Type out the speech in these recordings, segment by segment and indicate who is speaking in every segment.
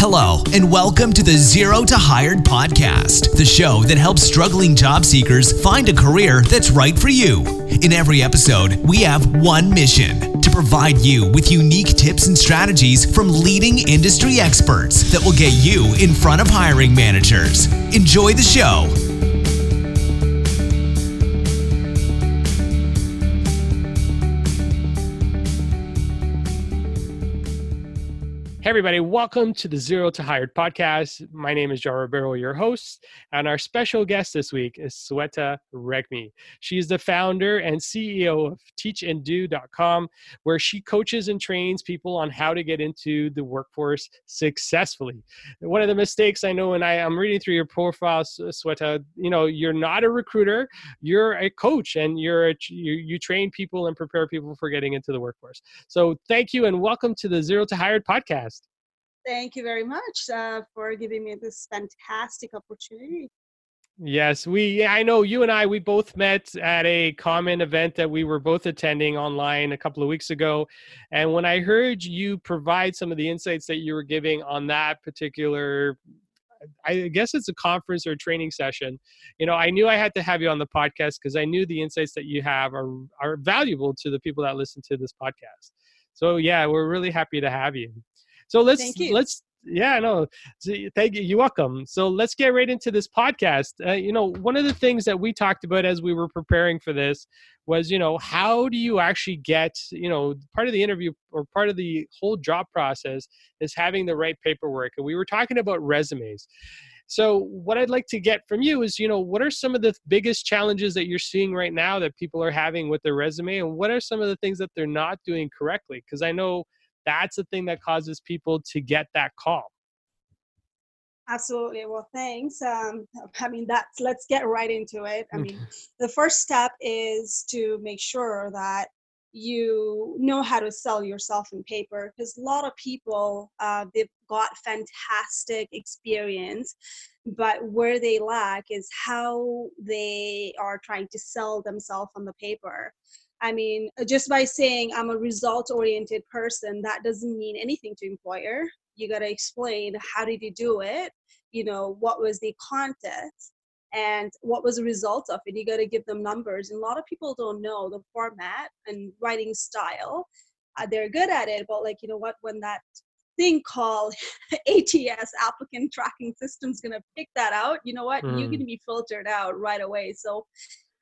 Speaker 1: Hello, and welcome to the Zero to Hired podcast, the show that helps struggling job seekers find a career that's right for you. In every episode, we have one mission to provide you with unique tips and strategies from leading industry experts that will get you in front of hiring managers. Enjoy the show.
Speaker 2: Everybody, welcome to the Zero to Hired podcast. My name is Joe Ribeiro, your host, and our special guest this week is Sweta Regmi. She is the founder and CEO of teachanddo.com, where she coaches and trains people on how to get into the workforce successfully. One of the mistakes I know when I, am reading through your profile, Sweta, you know, you're not a recruiter, you're a coach, and you're a, you, you train people and prepare people for getting into the workforce. So thank you and welcome to the Zero to Hired podcast.
Speaker 3: Thank you very much uh, for giving me this fantastic opportunity.
Speaker 2: Yes, we. I know you and I. We both met at a common event that we were both attending online a couple of weeks ago, and when I heard you provide some of the insights that you were giving on that particular I guess it's a conference or a training session. You know, I knew I had to have you on the podcast because I knew the insights that you have are are valuable to the people that listen to this podcast. So yeah, we're really happy to have you. So let's let's yeah no thank you you're welcome. So let's get right into this podcast. Uh, you know one of the things that we talked about as we were preparing for this was you know how do you actually get you know part of the interview or part of the whole job process is having the right paperwork and we were talking about resumes. So what i'd like to get from you is you know what are some of the biggest challenges that you're seeing right now that people are having with their resume and what are some of the things that they're not doing correctly? Because i know that's the thing that causes people to get that call
Speaker 3: absolutely well thanks um, i mean that's let's get right into it i mean the first step is to make sure that you know how to sell yourself in paper because a lot of people uh, they've got fantastic experience but where they lack is how they are trying to sell themselves on the paper I mean, uh, just by saying I'm a result oriented person, that doesn't mean anything to employer. You got to explain how did you do it? You know, what was the content and what was the result of it? You got to give them numbers. And a lot of people don't know the format and writing style. Uh, they're good at it, but like, you know what, when that thing called ATS applicant tracking system is going to pick that out, you know what, mm. you're going to be filtered out right away. So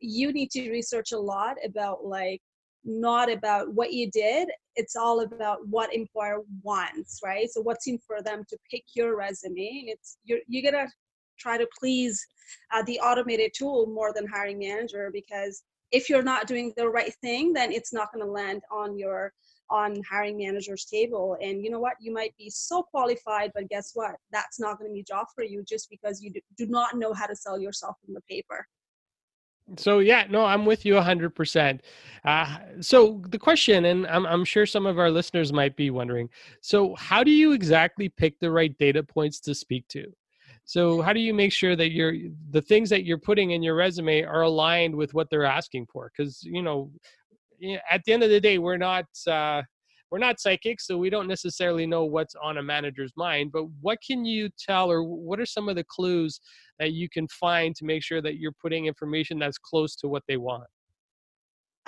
Speaker 3: you need to research a lot about like not about what you did it's all about what employer wants right? So what's in for them to pick your resume and it's you're you're gonna try to please uh, the automated tool more than hiring manager because if you're not doing the right thing then it's not going to land on your on hiring manager's table. And you know what? You might be so qualified but guess what? That's not going to be a job for you just because you do not know how to sell yourself in the paper
Speaker 2: so yeah no i'm with you 100% uh, so the question and I'm, I'm sure some of our listeners might be wondering so how do you exactly pick the right data points to speak to? So how do you make sure that you're the things that you're putting in your resume are aligned with what they're asking for? Because you know at the end of the day we're not uh, we're not psychics, so we don't necessarily know what's on a manager's mind. But what can you tell, or what are some of the clues that you can find to make sure that you're putting information that's close to what they want?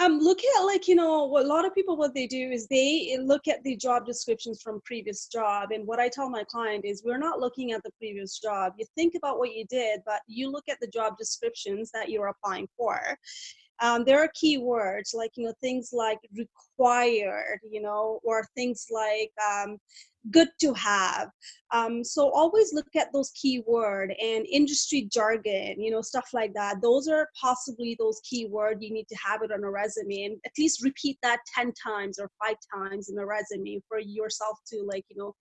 Speaker 3: Um, look at like you know what a lot of people what they do is they look at the job descriptions from previous job and what i tell my client is we're not looking at the previous job. You think about what you did but you look at the job descriptions that you're applying for. Um, there are keywords like you know things like required you know or things like um, good to have um, so always look at those keyword and industry jargon you know stuff like that those are possibly those keyword you need to have it on a resume and at least repeat that 10 times or five times in a resume for yourself to like you know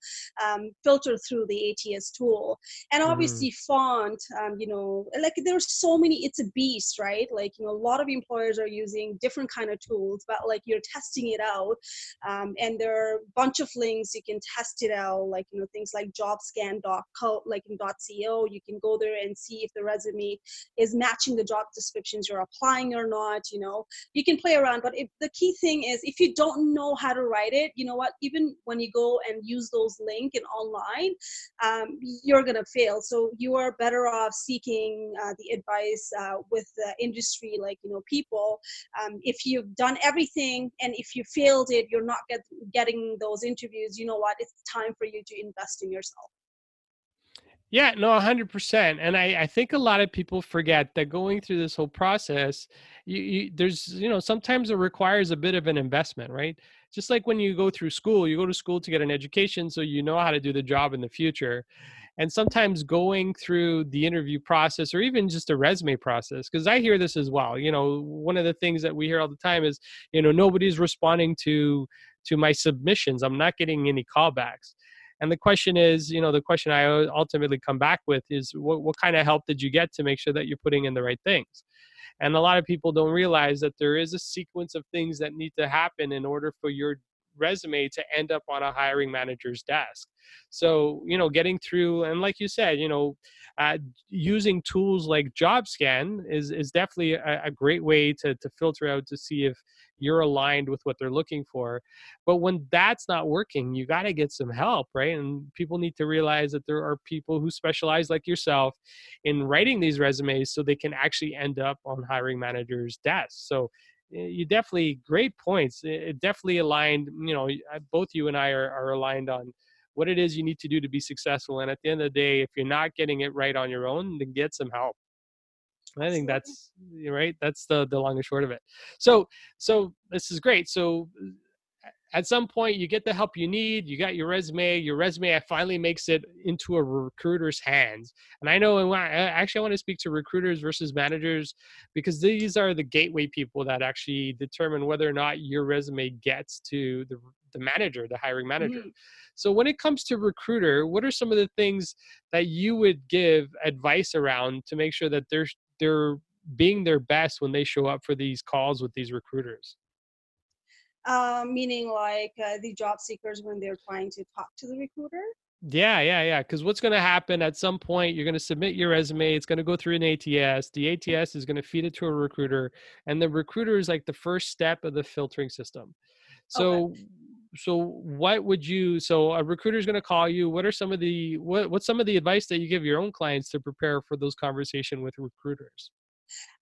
Speaker 3: um, filter through the ats tool and mm-hmm. obviously mm. font um, you know like there's so many it's a beast right like you know a lot of employers are using different kind of tools but like you're testing it out um, and there are a bunch of links you can test it out like you know things like jobscan.co like in .co you can go there and see if the resume is matching the job descriptions you're applying or not you know. You can play around but if the key thing is if you don't know how to write it you know what even when you go and use those link and online um, you're gonna fail. So you are better off seeking uh, the advice uh, with the industry like you know people. Um, if you've done everything and if you failed it you're not get, getting those interviews you know what it's time for you to invest in yourself
Speaker 2: yeah, no, 100%. And I, I think a lot of people forget that going through this whole process, you, you, there's, you know, sometimes it requires a bit of an investment, right? Just like when you go through school, you go to school to get an education so you know how to do the job in the future. And sometimes going through the interview process or even just a resume process, because I hear this as well. You know, one of the things that we hear all the time is, you know, nobody's responding to to my submissions. I'm not getting any callbacks. And the question is you know the question i ultimately come back with is what, what kind of help did you get to make sure that you're putting in the right things? And a lot of people don't realize that there is a sequence of things that need to happen in order for your resume to end up on a hiring manager's desk. So you know getting through and like you said you know uh, using tools like jobscan is is definitely a, a great way to to filter out to see if you're aligned with what they're looking for but when that's not working you got to get some help right? And people need to realize that there are people who specialize like yourself in writing these resumes so they can actually end up on hiring managers desks. So eh, you definitely great points it definitely aligned you know both you and i are, are aligned on what it is you need to do to be successful and at the end of the day if you're not getting it right on your own then get some help I think that's right. That's the the long and short of it. So so this is great. So at some point you get the help you need you got your resume your resume finally makes it into a recruiter's hands and i know and actually i want to speak to recruiters versus managers because these are the gateway people that actually determine whether or not your resume gets to the, the manager the hiring manager mm-hmm. so when it comes to recruiter what are some of the things that you would give advice around to make sure that they're they're being their best when they show up for these calls with these recruiters.
Speaker 3: Uh, meaning like uh, the job seekers when they're trying to talk to the recruiter?
Speaker 2: Yeah yeah yeah because what's going to happen at some point you're going to submit your resume it's going to go through an ats the ats is going to feed it to a recruiter and the recruiter is like the first step of the filtering system. So okay. So what would you so a recruiter is going to call you what are some of the what, what's some of the advice that you give your own clients to prepare for those conversation with recruiters?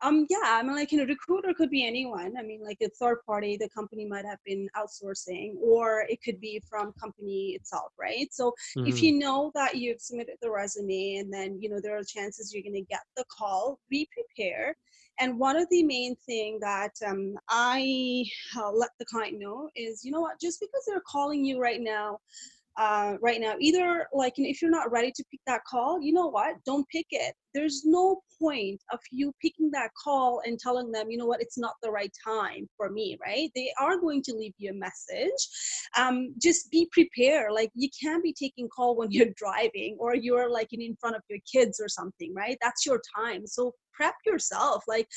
Speaker 3: Um yeah i mean like you know recruiter could be anyone i mean like a third party the company might have been outsourcing or it could be from company itself right? So mm-hmm. if you know that you've submitted the resume and then you know there are chances you're going to get the call be prepared and one of the main thing that um, i uh, let the client know is you know what? Just because they're calling you right now uh, right now either like if you're not ready to pick that call you know what? Don't pick it. There's no point of you picking that call and telling them you know what? It's not the right time for me right? They are going to leave you a message. Um, just be prepared. Like you can't be taking call when you're driving or you're like in front of your kids or something right? That's your time. So prep yourself like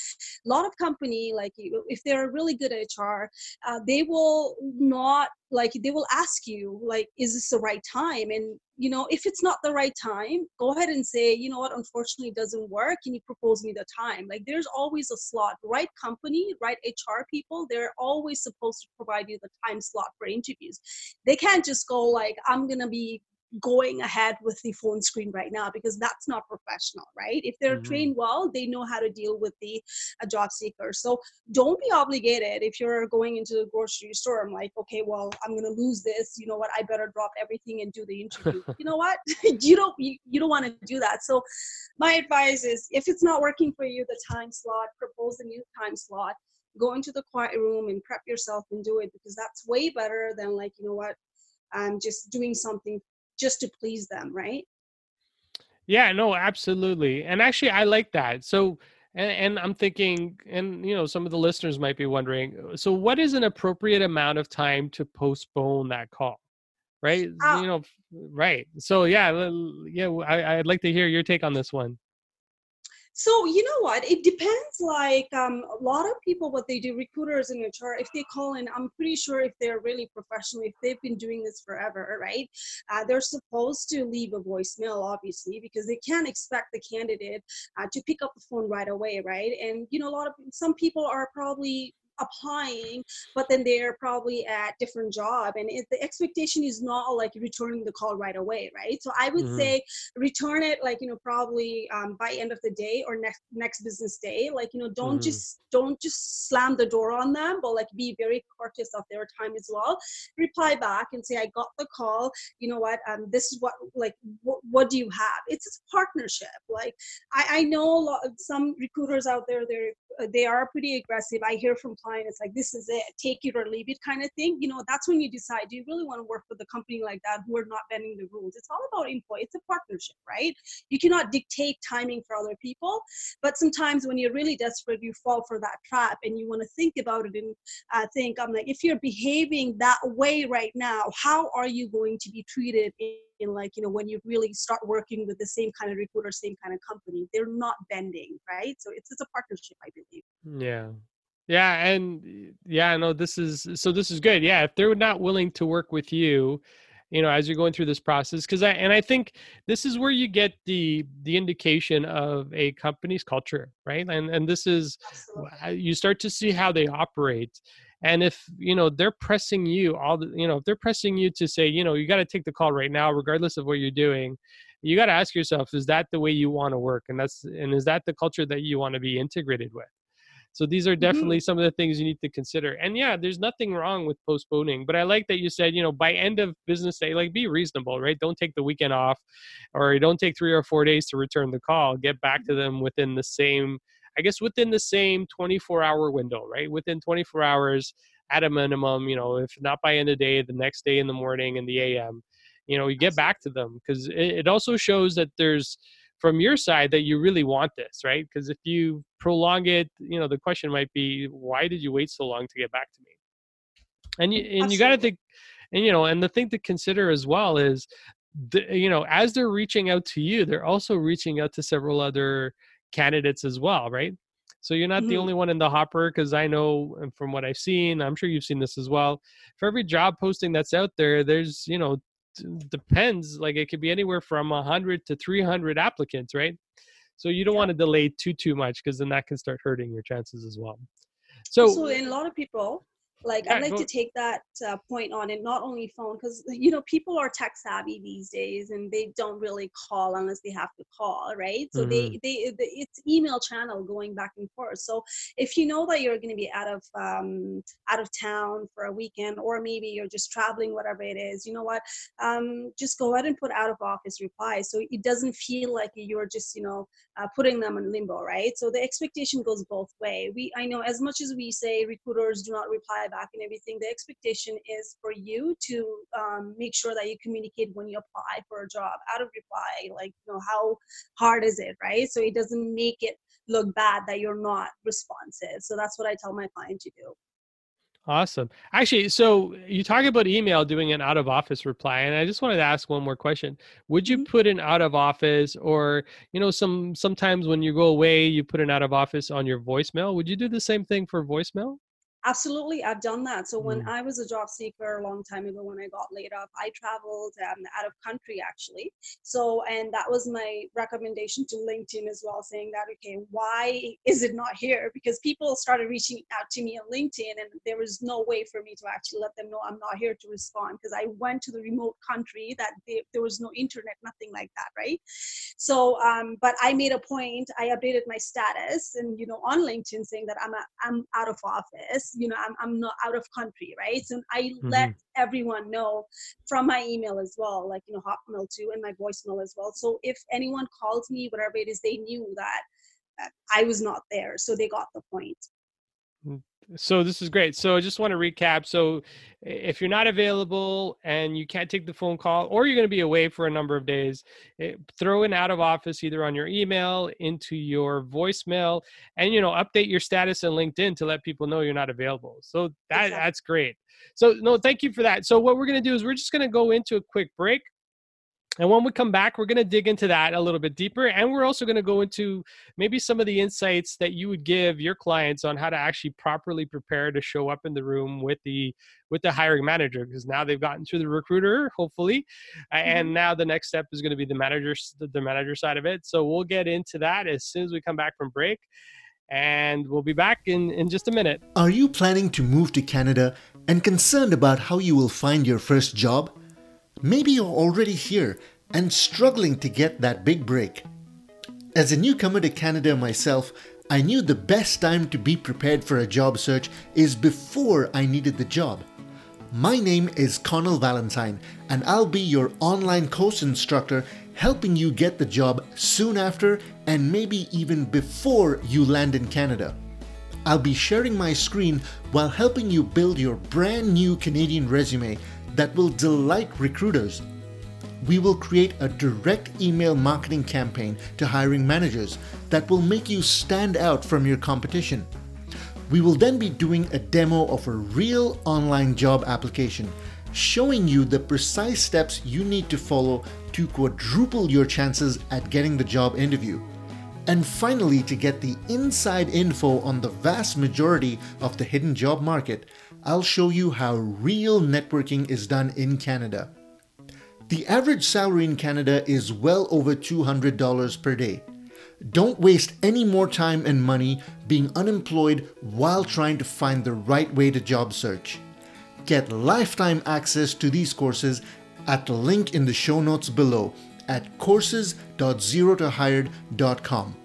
Speaker 3: a lot of company like if they're really good hr uh, they will not like they will ask you like is this the right time? And you know if it's not the right time go ahead and say you know what? Unfortunately it doesn't work. Can you propose me the time? Like there's always a slot. Right company right hr people they're always supposed to provide you the time slot for interviews. They can't just go like i'm gonna be going ahead with the phone screen right now because that's not professional right? If they're mm-hmm. trained well they know how to deal with the uh, job seeker. So don't be obligated if you're going into the grocery store i'm like okay well i'm gonna lose this. You know what? I better drop everything and do the interview. You know what? You don't you, you don't want to do that. So my advice is if it's not working for you the time slot propose a new time slot. Go into the quiet room and prep yourself and do it because that's way better than like you know what? I'm just doing something just to please them, right?
Speaker 2: Yeah, no, absolutely. And actually, I like that. So, and, and, I'm thinking, and you know, some of the listeners might be wondering, uh, so what is an appropriate amount of time to postpone that call? Right? Oh. You know, right. So yeah, yeah, I, I'd like to hear your take on this one.
Speaker 3: So you know what? It depends. Like um, a lot of people, what they do, recruiters in HR, if they call in, I'm pretty sure if they're really professional, if they've been doing this forever, right? Uh, they're supposed to leave a voicemail, obviously, because they can't expect the candidate uh, to pick up the phone right away, right? And you know, a lot of some people are probably applying but then they're probably at different job and it, the expectation is not like returning the call right away right so i would mm-hmm. say return it like you know probably um, by end of the day or next next business day like you know don't mm-hmm. just don't just slam the door on them but like be very courteous of their time as well reply back and say i got the call you know what um this is what like wh- what do you have it's a partnership like i i know a lot of some recruiters out there they're they are pretty aggressive. I hear from clients like, this is it, take it or leave it kind of thing. You know, that's when you decide, do you really want to work with a company like that who are not bending the rules? It's all about info. It's a partnership, right? You cannot dictate timing for other people. But sometimes when you're really desperate, you fall for that trap and you want to think about it and uh, think, I'm like, if you're behaving that way right now, how are you going to be treated in in like you know when you really start working with the same kind of recruiter same kind of company they're not bending right so it's it's a partnership i believe
Speaker 2: yeah yeah and yeah no this is so this is good yeah if they're not willing to work with you you know as you're going through this process because i and i think this is where you get the the indication of a company's culture right and and this is Absolutely. Uh, you start to see how they operate and if you know they're pressing you all the you know if they're pressing you to say you know you got to take the call right now regardless of what you're doing you got to ask yourself is that the way you want to work and that's and is that the culture that you want to be integrated with so these are mm-hmm. definitely mm-hmm. some of the things you need to consider and yeah there's nothing wrong with postponing but i like that you said you know by end of business day like be reasonable right don't take the weekend off or don't take three or four days to return the call get back to them within the same I guess within the same 24 hour window, right? Within 24 hours at a minimum, you know, if not by end of day, the next day in the morning in the AM, you know, you get back to them because it, it also shows that there's from your side that you really want this, right? Because if you prolong it, you know, the question might be, why did you wait so long to get back to me? And you and Absolutely. you got to think, and you know, and the thing to consider as well is, the, you know, as they're reaching out to you, they're also reaching out to several other candidates as well, right? So you're not mm-hmm. the only one in the hopper because I know from what I've seen, I'm sure you've seen this as well. For every job posting that's out there, there's, you know, depends, like it could be anywhere from 100 to 300 applicants, right? So you don't yeah. want to delay too, too much because then that can start hurting your chances as well.
Speaker 3: So, so in a lot of people, like yeah, i'd like to take that uh, point on it not only phone because you know people are tech savvy these days and they don't really call unless they have to call right? So mm-hmm. they, they they it's email channel going back and forth. So if you know that you're going to be out of um, out of town for a weekend or maybe you're just traveling whatever it is you know what? Um, just go ahead and put out of office reply so it doesn't feel like you're just you know uh, putting them in limbo right? So the expectation goes both way. We i know as much as we say recruiters do not reply back and everything, the expectation is for you to um, make sure that you communicate when you apply for a job out of reply. Like, you know, how hard is it, right? So it doesn't make it look bad that you're not responsive. So that's what I tell my client to do.
Speaker 2: Awesome. Actually, so you talk about email doing an out of office reply, and I just wanted to ask one more question. Would you mm-hmm. put an out of office, or you know, some sometimes when you go away, you put an out of office on your voicemail? Would you do the same thing for voicemail?
Speaker 3: Absolutely, I've done that. So when mm. I was a job seeker a long time ago, when I got laid off, I traveled um, out of country actually. So and that was my recommendation to LinkedIn as well, saying that okay, why is it not here? Because people started reaching out to me on LinkedIn, and there was no way for me to actually let them know I'm not here to respond because I went to the remote country that they, there was no internet, nothing like that, right? So, um, but I made a point. I updated my status, and you know, on LinkedIn saying that I'm a, I'm out of office you know i'm, I'm not out of country right? So i mm-hmm. let everyone know from my email as well like you know hotmail too and my voicemail as well. So if anyone calls me whatever it is they knew that, i was not there. So they got the point.
Speaker 2: Mm, so this is great. So I just want to recap. So if you're not available and you can't take the phone call or you're going to be away for a number of days, it, eh, throw an out of office either on your email, into your voicemail, and you know, update your status in LinkedIn to let people know you're not available. So that exactly. that's great. So no, thank you for that. So what we're going to do is we're just going to go into a quick break. And when we come back, we're going to dig into that a little bit deeper. And we're also going to go into maybe some of the insights that you would give your clients on how to actually properly prepare to show up in the room with the with the hiring manager because now they've gotten through the recruiter hopefully and mm-hmm. now the next step is going to be the manager the manager side of it so we'll get into that as soon as we come back from break and we'll be back in, in just a minute.
Speaker 4: Are you planning to move to Canada and concerned about how you will find your first job? Maybe you're already here and struggling to get that big break. As a newcomer to Canada myself, I knew the best time to be prepared for a job search is before I needed the job. My name is Connell Valentine, and I'll be your online course instructor helping you get the job soon after and maybe even before you land in Canada. I'll be sharing my screen while helping you build your brand new Canadian resume that will delight recruiters. We will create a direct email marketing campaign to hiring managers that will make you stand out from your competition. We will then be doing a demo of a real online job application, showing you the precise steps you need to follow to quadruple your chances at getting the job interview. And finally, to get the inside info on the vast majority of the hidden job market, I'll show you how real networking is done in Canada. The average salary in Canada is well over $200 per day. Don't waste any more time and money being unemployed while trying to find the right way to job search. Get lifetime access to these courses at the link in the show notes below at courses.zerotohired.com.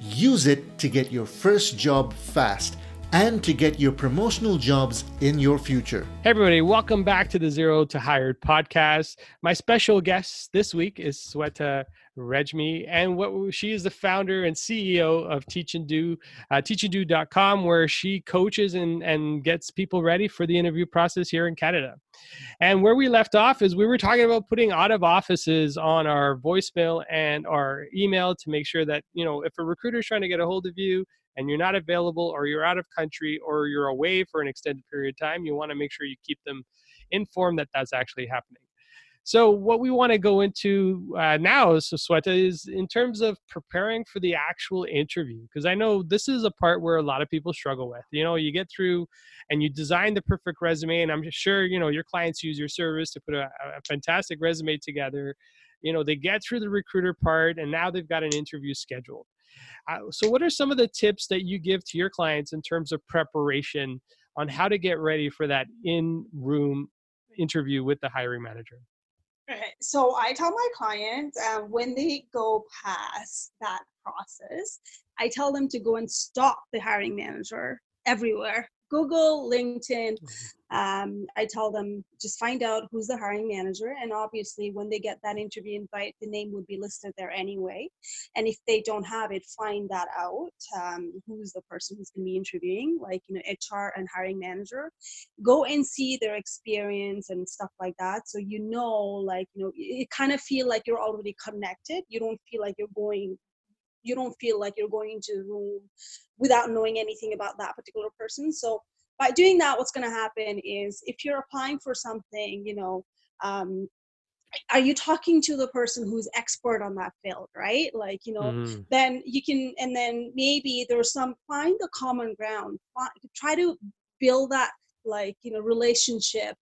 Speaker 4: Use it to get your first job fast and to get your promotional jobs in your future.
Speaker 2: Hey, everybody, welcome back to the Zero to Hired podcast. My special guest this week is Sweta Regmi, and what she is the founder and CEO of Teach and Do, uh, teachanddo.com, where she coaches and, and gets people ready for the interview process here in Canada. And where we left off is we were talking about putting out of offices on our voicemail and our email to make sure that, you know, if a recruiter is trying to get a hold of you and you're not available or you're out of country or you're away for an extended period of time, you want to make sure you keep them informed that that's actually happening. So what we want to go into uh, now, Sweta, is in terms of preparing for the actual interview, because I know this is a part where a lot of people struggle with. You know, you get through and you design the perfect resume, and I'm sure you know your clients use your service to put a, a fantastic resume together. You know, they get through the recruiter part, and now they've got an interview scheduled. Uh, so, what are some of the tips that you give to your clients in terms of preparation on how to get ready for that in-room interview with the hiring manager?
Speaker 3: So I tell my clients uh, when they go past that process, I tell them to go and stalk the hiring manager everywhere Google, LinkedIn. Mm-hmm. Um, I tell them just find out who's the hiring manager, and obviously, when they get that interview invite, the name would be listed there anyway. And if they don't have it, find that out. Um, who's the person who's going to be interviewing, like you know, HR and hiring manager. Go and see their experience and stuff like that, so you know, like you know, you kind of feel like you're already connected. You don't feel like you're going you don't feel like you're going into the room without knowing anything about that particular person so by doing that what's going to happen is if you're applying for something you know um, are you talking to the person who's expert on that field right like you know mm-hmm. then you can and then maybe there's some find the common ground try to build that like you know relationship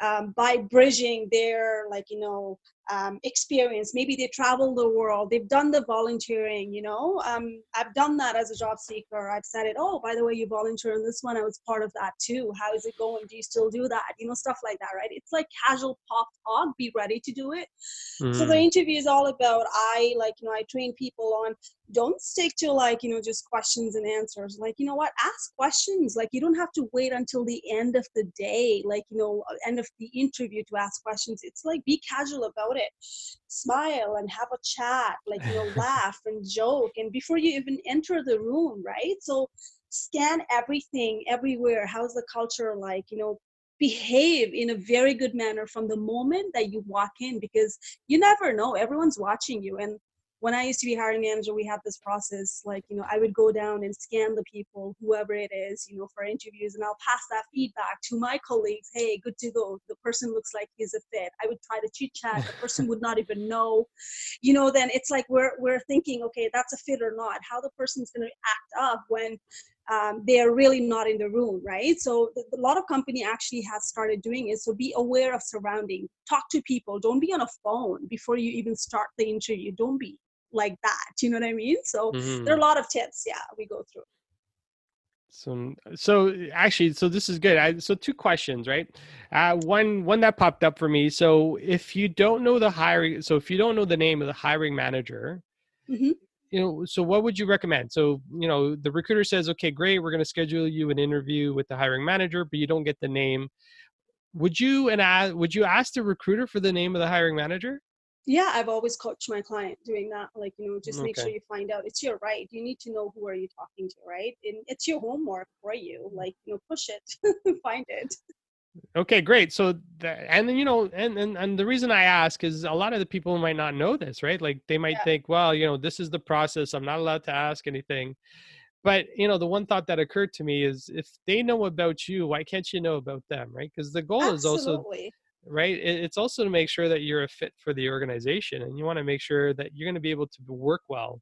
Speaker 3: um, by bridging their like you know um, experience. Maybe they travel the world, they've done the volunteering, you know. Um, I've done that as a job seeker. I've said it, oh, by the way, you volunteer in this one. I was part of that too. How is it going? Do you still do that? You know, stuff like that, right? It's like casual pop talk, be ready to do it. Mm. So the mm. interview is all about, I like, you know, I train people on don't stick to like you know just questions and answers. Like you know what? Ask questions. Like you don't have to wait until the end of the day like you know uh, end of the interview to ask questions. It's like be casual about it. Smile and have a chat like you know laugh and joke and before you even enter the room right? So scan everything everywhere. How's the culture like? You know behave in a very good manner from the moment that you walk in because you never know. Everyone's watching you and when I used to be hiring manager, we had this process. Like, you know, I would go down and scan the people, whoever it is, you know, for interviews, and I'll pass that feedback to my colleagues. Hey, good to go. The person looks like he's a fit. I would try to chit chat. The person would not even know. You know, then it's like we're we're thinking, okay, that's a fit or not. How the person's going to act up when um, they are really not in the room right so the, a lot of company actually has started doing it so be aware of surrounding talk to people don't be on a phone before you even start the interview don't be like that you know what i mean? So mm-hmm. there are a lot of tips yeah we go through.
Speaker 2: So so actually so this is good I, so two questions right? Uh, one one that popped up for me so if you don't know the hiring so if you don't know the name of the hiring manager mm-hmm. you know so what would you recommend? So you know the recruiter says okay great we're going to schedule you an interview with the hiring manager but you don't get the name. Would you and I, would you ask the recruiter for the name of the hiring manager
Speaker 3: yeah i've always coached my client doing that like you know just okay. make sure you find out it's your right you need to know who are you talking to right and it's your homework for you mm. like you know push it find it
Speaker 2: okay great so and then you know and, and and the reason i ask is a lot of the people might not know this right like they might yeah. think well you know this is the process i'm not allowed to ask anything but you know the one thought that occurred to me is if they know about you why can't you know about them right because the goal Absolutely. is also right? It's also to make sure that you're a fit for the organization and you want to make sure that you're going to be able to work well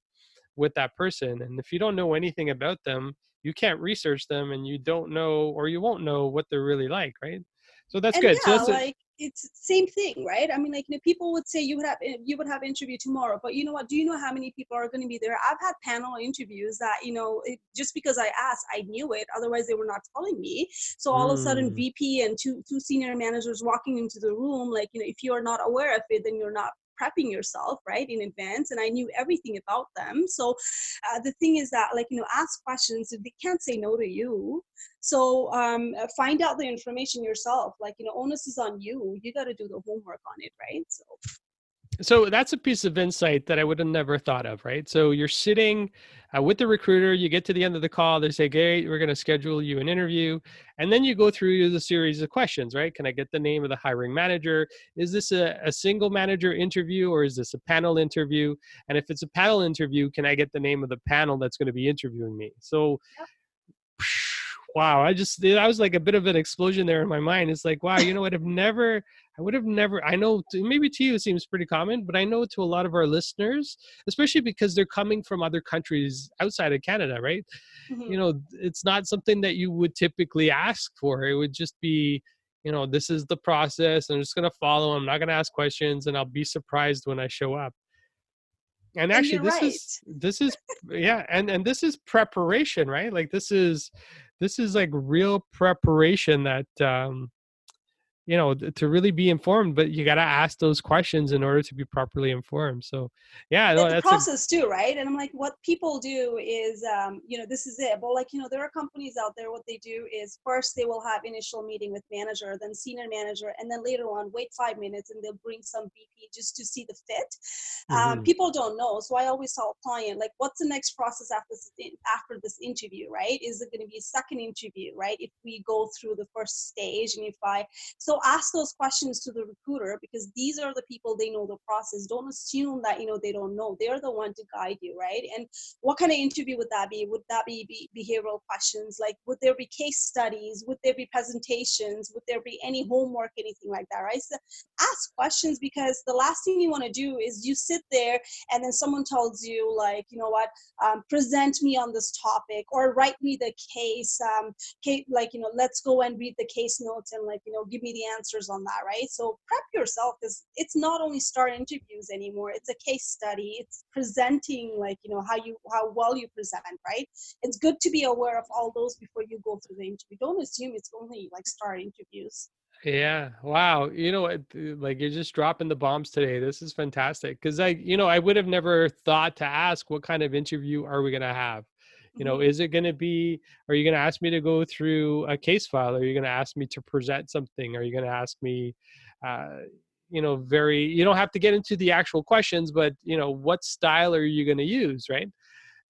Speaker 2: with that person and if you don't know anything about them you can't research them and you don't know or you won't know what they're really like right so that's
Speaker 3: and
Speaker 2: good.
Speaker 3: Yeah,
Speaker 2: so that's
Speaker 3: like it's same thing right? I mean like you know, people would say you would have you would have interview tomorrow but you know what? Do you know how many people are going to be there? I've had panel interviews that you know it, just because i asked i knew it. Otherwise they were not telling me. So all mm. of a sudden mm. vp and two two senior managers walking into the room like you know if you are not aware of it then you're not prepping yourself right in advance and i knew everything about them. So uh, the thing is that like you know ask questions they can't say no to you. So um, uh, find out the information yourself. Like you know onus is on you. You got to do the homework on it right? So
Speaker 2: so that's a piece of insight that I would have never thought of, right? So you're sitting uh, with the recruiter, you get to the end of the call, they say, "Great, we're going to schedule you an interview," and then you go through the series of questions, right? Can I get the name of the hiring manager? Is this a, a single manager interview or is this a panel interview? And if it's a panel interview, can I get the name of the panel that's going to be interviewing me? So. Wow, I just that was like a bit of an explosion there in my mind. It's like, wow, you know what? I've never I would have never, I know to, maybe to you it seems pretty common, but I know to a lot of our listeners, especially because they're coming from other countries outside of Canada, right? Mm-hmm. You know, it's not something that you would typically ask for. It would just be, you know, this is the process. I'm just going to follow. I'm not going to ask questions and I'll be surprised when I show up. And actually, and this right. is, this is, yeah. And, and this is preparation, right? Like this is, this is like real preparation that, um, you know to really be informed but you got to ask those questions in order to be properly informed so yeah
Speaker 3: no, the process a- too right? And i'm like what people do is um, you know this is it but like you know there are companies out there what they do is first they will have initial meeting with manager then senior manager and then later on wait five minutes and they'll bring some vp just to see the fit. Um, mm-hmm. um, people don't know so i always tell a client like what's the next process after this after this interview right? Is it going to be a second interview right? If we go through the first stage and if i so ask those questions to the recruiter because these are the people they know the process. Don't assume that you know they don't know. They're the one to guide you right? And what kind of interview would that be? Would that be, be behavioral questions? Like would there be case studies? Would there be presentations? Would there be any homework anything like that right? So ask questions because the last thing you want to do is you sit there and then someone tells you like you know what? Um, present me on this topic or write me the case um, case like you know let's go and read the case notes and like you know give me the answers on that, right? So prep yourself because it's not only star interviews anymore. It's a case study. It's presenting like, you know, how you how well you present, right? It's good to be aware of all those before you go through the interview. Don't assume it's only like star interviews.
Speaker 2: Yeah. Wow. You know what? Like you're just dropping the bombs today. This is fantastic. Cause I, you know, I would have never thought to ask what kind of interview are we going to have? You know is it going to be are you going to ask me to go through a case file? Are you going to ask me to present something? Are you going to ask me uh, you know very you don't have to get into the actual questions but you know what style are you going to use right?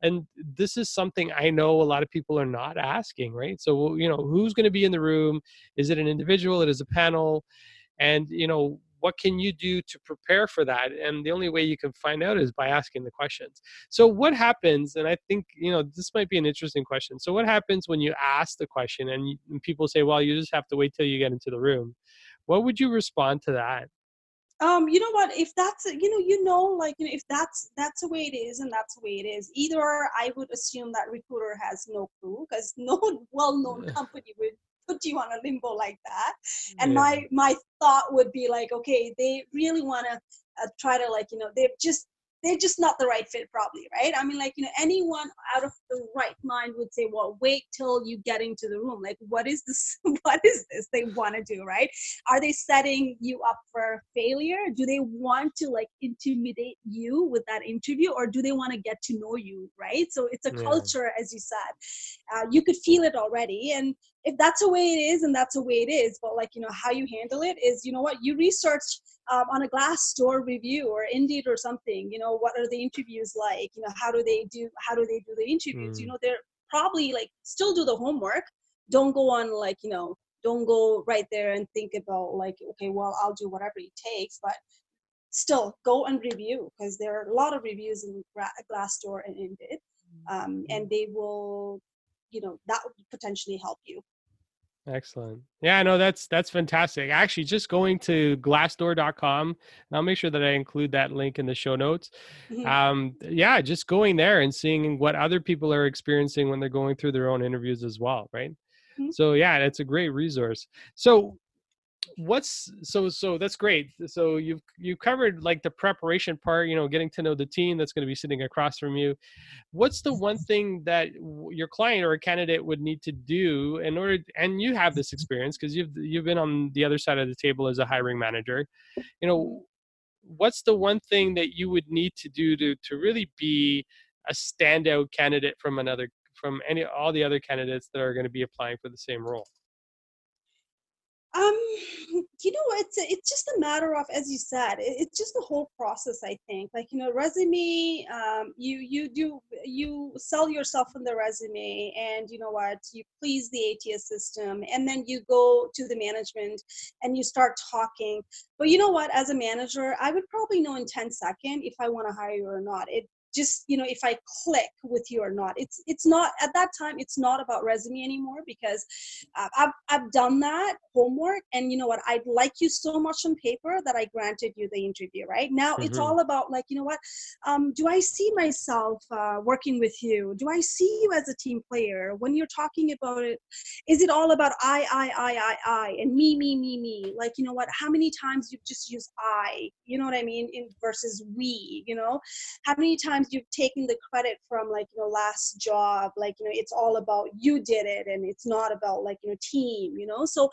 Speaker 2: And this is something i know a lot of people are not asking right? So you know who's going to be in the room? Is it an individual? It is a panel. And you know what can you do to prepare for that? And the only way you can find out is by asking the questions. So what happens and i think you know this might be an interesting question. So what happens when you ask the question and, and people say well you just have to wait till you get into the room. What would you respond to that?
Speaker 3: Um you know what? If that's you know you know like you know if that's that's the way it is and that's the way it is either i would assume that recruiter has no clue because no well-known company would put you on a limbo like that. And yeah. my my thought would be like okay they really want to uh, try to like you know they've just they're just not the right fit probably right? I mean like you know anyone out of the right mind would say well wait till you get into the room. Like what is this what is this they want to do right? Are they setting you up for failure? Do they want to like intimidate you with that interview or do they want to get to know you right? So it's a yeah. culture as you said. Uh, you could feel it already and if that's the way it is and that's the way it is but like you know how you handle it is you know what you research um, on a Glassdoor review or Indeed or something. You know, what are the interviews like? You know, how do they do? How do they do the interviews? Mm. You know, they're probably like still do the homework. Don't go on like you know, don't go right there and think about like, okay, well, I'll do whatever it takes, but still go and review because there are a lot of reviews in Glassdoor and Indeed, um, and they will, you know, that would potentially help you.
Speaker 2: Excellent. Yeah, no, that's that's fantastic. Actually, just going to glassdoor.com, I'll make sure that I include that link in the show notes. Mm-hmm. Um, yeah, just going there and seeing what other people are experiencing when they're going through their own interviews as well, right? Mm-hmm. So yeah, it's a great resource. So what's so so that's great. So you've you covered like the preparation part you know getting to know the team that's going to be sitting across from you. What's the one thing that your client or a candidate would need to do in order and you have this experience because you've you've been on the other side of the table as a hiring manager. You know what's the one thing that you would need to do to to really be a standout candidate from another from any all the other candidates that are going to be applying for the same role
Speaker 3: um, you know, it's it's just a matter of, as you said, it's just the whole process. I think, like you know, resume. Um, you you do you sell yourself in the resume, and you know what, you please the ATS system, and then you go to the management and you start talking. But you know what, as a manager, I would probably know in 10 seconds if I want to hire you or not. It just you know if i click with you or not. It's it's not at that time it's not about resume anymore because uh, I've, I've done that homework and you know what i'd like you so much on paper that i granted you the interview right? Now mm-hmm. it's all about like you know what um, do i see myself uh, working with you? Do i see you as a team player? When you're talking about it is it all about i i i i i and me me me me? Like you know what how many times you just use i you know what i mean in versus we you know? How many times sometimes you've taken the credit from like you know last job like you know it's all about you did it and it's not about like you know team you know? So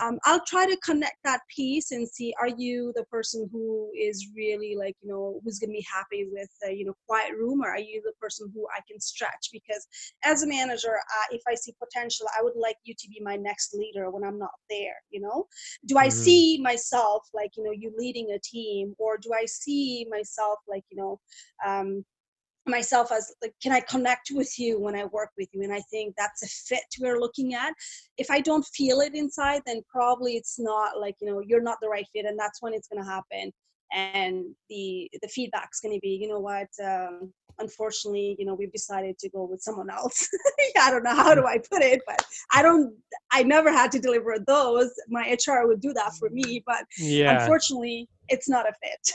Speaker 3: um, i'll try to connect that piece and see are you the person who is really like you know who's going to be happy with a you know quiet room or are you the person who i can stretch? Because as a manager uh, if i see potential i would like you to be my next leader when i'm not there you know? Do i mm-hmm. see myself like you know you leading a team or do i see myself like you know um, myself as like can i connect with you when i work with you? And i think that's a fit we're looking at. If i don't feel it inside then probably it's not like you know you're not the right fit and that's when it's going to happen. And the the feedback's going to be you know what? Um, unfortunately you know we've decided to go with someone else. I don't know how do i put it but i don't i never had to deliver those. My hr would do that for me but yeah. unfortunately it's not a fit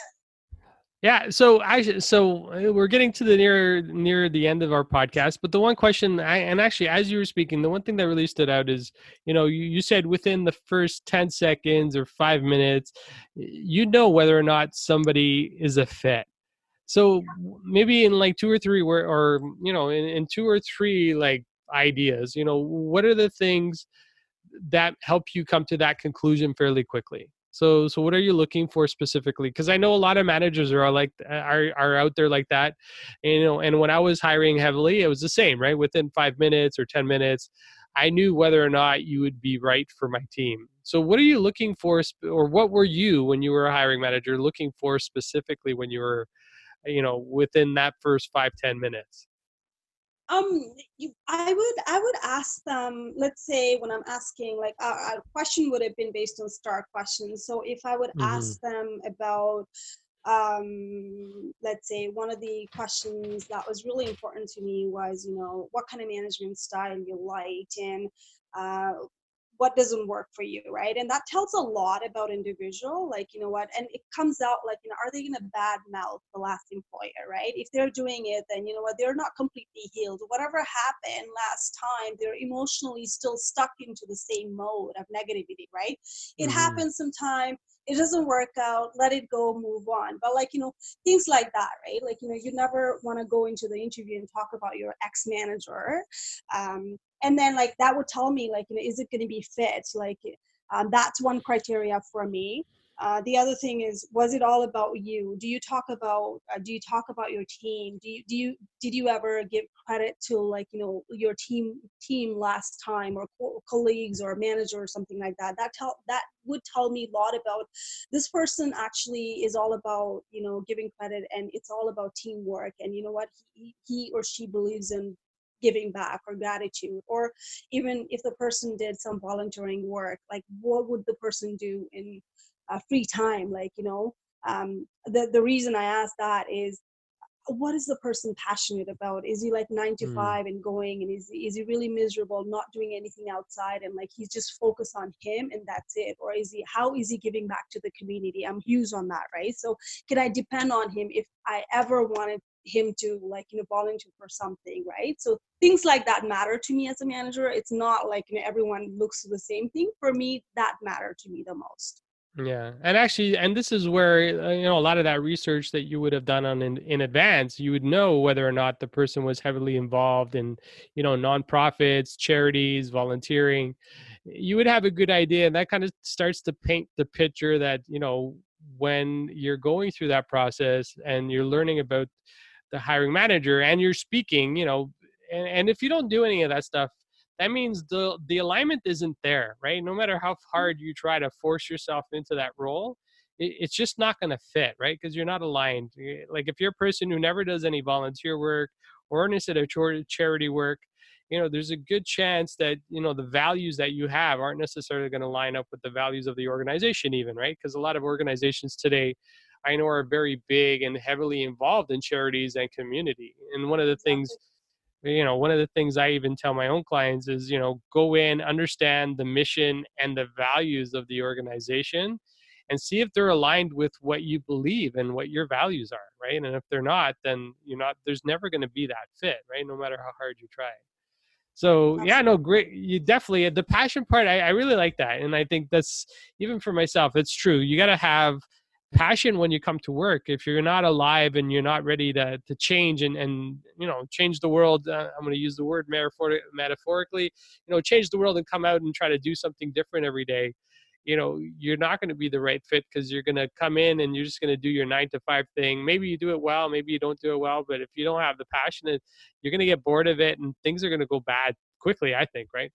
Speaker 2: Yeah, so I so uh, we're getting to the near near the end of our podcast, but the one question I and actually as you were speaking, the one thing that really stood out is, you know, you, you said within the first 10 seconds or 5 minutes, you know whether or not somebody is a fit. So maybe in like two or three or, or you know, in, in two or three like ideas, you know, what are the things that help you come to that conclusion fairly quickly? So, so what are you looking for specifically? Because I know a lot of managers are uh, like uh, are are out there like that, and, you know. And when I was hiring heavily, it was the same, right? Within five minutes or ten minutes, I knew whether or not you would be right for my team. So, what are you looking for, or what were you when you were a hiring manager looking for specifically when you were, you know, within that first five ten minutes?
Speaker 3: Um you, i would i would ask them let's say when i'm asking like a, a question would have been based on star questions so if i would mm-hmm. ask them about um let's say one of the questions that was really important to me was you know what kind of management style you liked and uh, what doesn't work for you right? And that tells a lot about individual like you know what and it comes out like you know are they going to bad mouth the last employer right? If they're doing it then you know what they're not completely healed. Whatever happened last time they're emotionally still stuck into the same mode of negativity right? It mm-hmm. happens sometime it doesn't work out let it go move on. But like you know things like that right? Like you know you never want to go into the interview and talk about your ex manager um, and then like that would tell me like you know is it going to be fit? Like um, that's one criteria for me. Uh, the other thing is was it all about you? Do you talk about uh, do you talk about your team? Do you do you did you ever give credit to like you know your team team last time or co- colleagues or manager or something like that? That tell that would tell me a lot about this person actually is all about you know giving credit and it's all about teamwork and you know what? He, he or she believes in giving back or gratitude or even if the person did some volunteering work like what would the person do in uh, free time? Like you know um, the the reason i ask that is what is the person passionate about? Is he like nine to mm. five and going and is, is he really miserable not doing anything outside and like he's just focused on him and that's it? Or is he how is he giving back to the community? I'm huge on that right? So can i depend on him if i ever wanted him to like you know volunteer for something right? So things like that matter to me as a manager. It's not like you know everyone looks the same thing. For me that matter to me the most.
Speaker 2: Yeah. And actually and this is where uh, you know a lot of that research that you would have done on in, in advance you would know whether or not the person was heavily involved in you know nonprofits charities volunteering. You would have a good idea and that kind of starts to paint the picture that you know when you're going through that process and you're learning about the hiring manager and you're speaking you know and, and if you don't do any of that stuff that means the the alignment isn't there right? No matter how hmm. hard you try to force yourself into that role it, it's just not going to fit right? Because you're not aligned. Like if you're a person who never does any volunteer work or any sort of charity work you know there's a good chance that you know the values that you have aren't necessarily going to line up with the values of the organization even right? Because a lot of organizations today I know are very big and heavily involved in charities and community. And one of the things, you know, one of the things I even tell my own clients is, you know, go in, understand the mission and the values of the organization and see if they're aligned with what you believe and what your values are, right? And if they're not, then you're not there's never going to be that fit, right? No matter how hard you try. So yeah, no, great. You definitely uh, the passion part. I, I really like that, and I think that's even for myself. It's true. You got to have passion when you come to work if you're not alive and you're not ready to, to change and, and you know change the world uh, i'm going to use the word metaphor- metaphorically you know change the world and come out and try to do something different every day you know you're not going to be the right fit because you're going to come in and you're just going to do your nine to five thing. Maybe you do it well maybe you don't do it well but if you don't have the passion you're going to get bored of it and things are going to go bad quickly i think right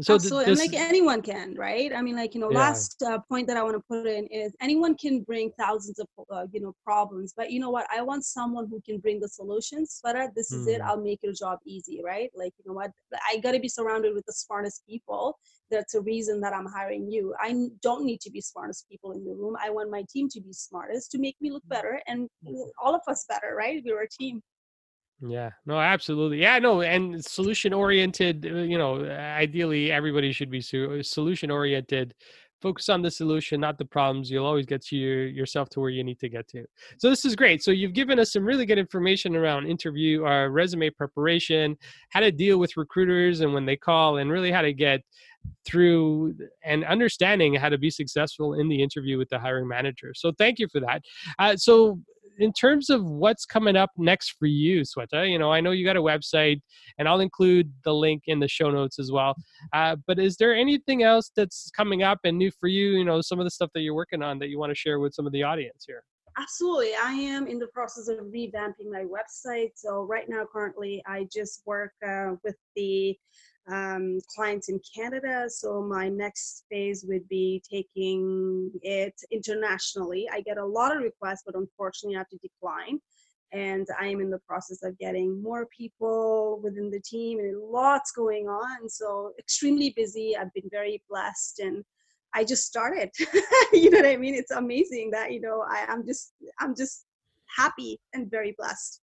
Speaker 3: so absolutely this, and like anyone can right? I mean like you know yeah. last uh, point that i want to put in is anyone can bring thousands of uh, you know problems but you know what? I want someone who can bring the solutions but this is it. Hmm. i'll make your job easy right? Like you know what? I got to be surrounded with the smartest people. That's a reason that i'm hiring you. I don't need to be smartest people in the room. I want my team to be smartest to make me look better and all of us better right? We're a team
Speaker 2: yeah, no, absolutely. Yeah, no, and solution oriented, uh, you know, ideally everybody should be solution oriented. Focus on the solution, not the problems. You'll always get to your, yourself to where you need to get to. So this is great. So you've given us some really good information around interview, uh, resume preparation, how to deal with recruiters and when they call, and really how to get through and understanding how to be successful in the interview with the hiring manager. So thank you for that. Uh, so in terms of what's coming up next for you, Sweta, you know, I know you got a website, and I'll include the link in the show notes as well. Uh, but is there anything else that's coming up and new for you? You know, some of the stuff that you're working on that you want to share with some of the audience here.
Speaker 3: Absolutely. I am in the process of revamping my website. So, right now, currently, I just work uh, with the um, clients in Canada. So my next phase would be taking it internationally. I get a lot of requests, but unfortunately I have to decline. and I am in the process of getting more people within the team and lots going on. So extremely busy. I've been very blessed and I just started. you know what I mean? It's amazing that, you know, I, I'm just I'm just happy and very blessed.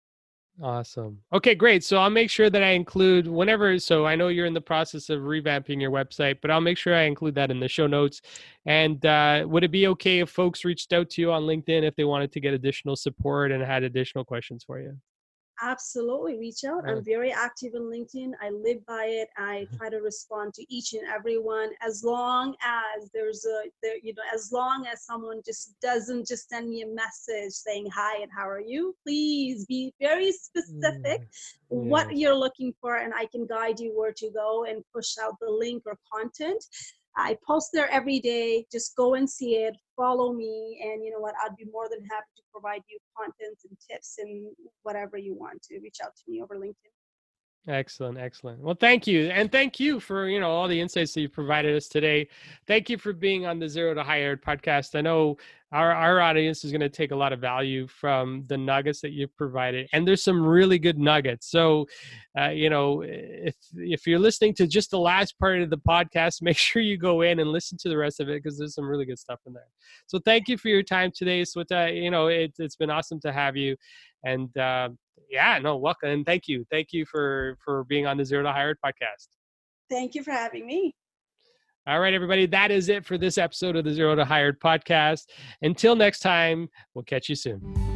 Speaker 2: Awesome. Okay, great. So I'll make sure that I include whenever. So I know you're in the process of revamping your website, but I'll make sure I include that in the show notes. And uh, would it be okay if folks reached out to you on LinkedIn if they wanted to get additional support and had additional questions for you?
Speaker 3: Absolutely reach out. I'm very active on linkedin. I live by it. I mm-hmm. try to respond to each and every one as long as there's a there you know as long as someone just doesn't just send me a message saying hi and how are you? Please be very specific mm, what you're looking for and i can guide you where to go and push out the link or content I post there every day. Just go and see it, follow me, and you know what? I'd be more than happy to provide you content and tips and whatever you want to reach out to me over LinkedIn.
Speaker 2: Excellent, excellent. Well, thank you, and thank you for you know all the insights that you provided us today. Thank you for being on the Zero to Hired podcast. I know our our audience is going to take a lot of value from the nuggets that you've provided, and there's some really good nuggets. So, uh, you know, if if you're listening to just the last part of the podcast, make sure you go in and listen to the rest of it because there's some really good stuff in there. So, thank you for your time today, Sweta. You know, it, it's been awesome to have you, and. Uh, yeah, no, welcome and thank you. Thank you for for being on the Zero to Hired podcast.
Speaker 3: Thank you for having me.
Speaker 2: All right, everybody, that is it for this episode of the Zero to Hired podcast. Until next time, we'll catch you soon.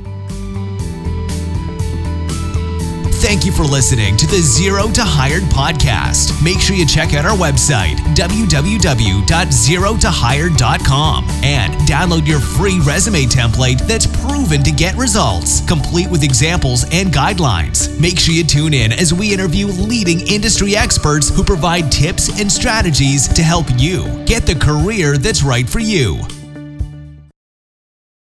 Speaker 1: Thank you for listening to the Zero to Hired podcast. Make sure you check out our website, www.zerotohired.com, and download your free resume template that's proven to get results, complete with examples and guidelines. Make sure you tune in as we interview leading industry experts who provide tips and strategies to help you get the career that's right for you.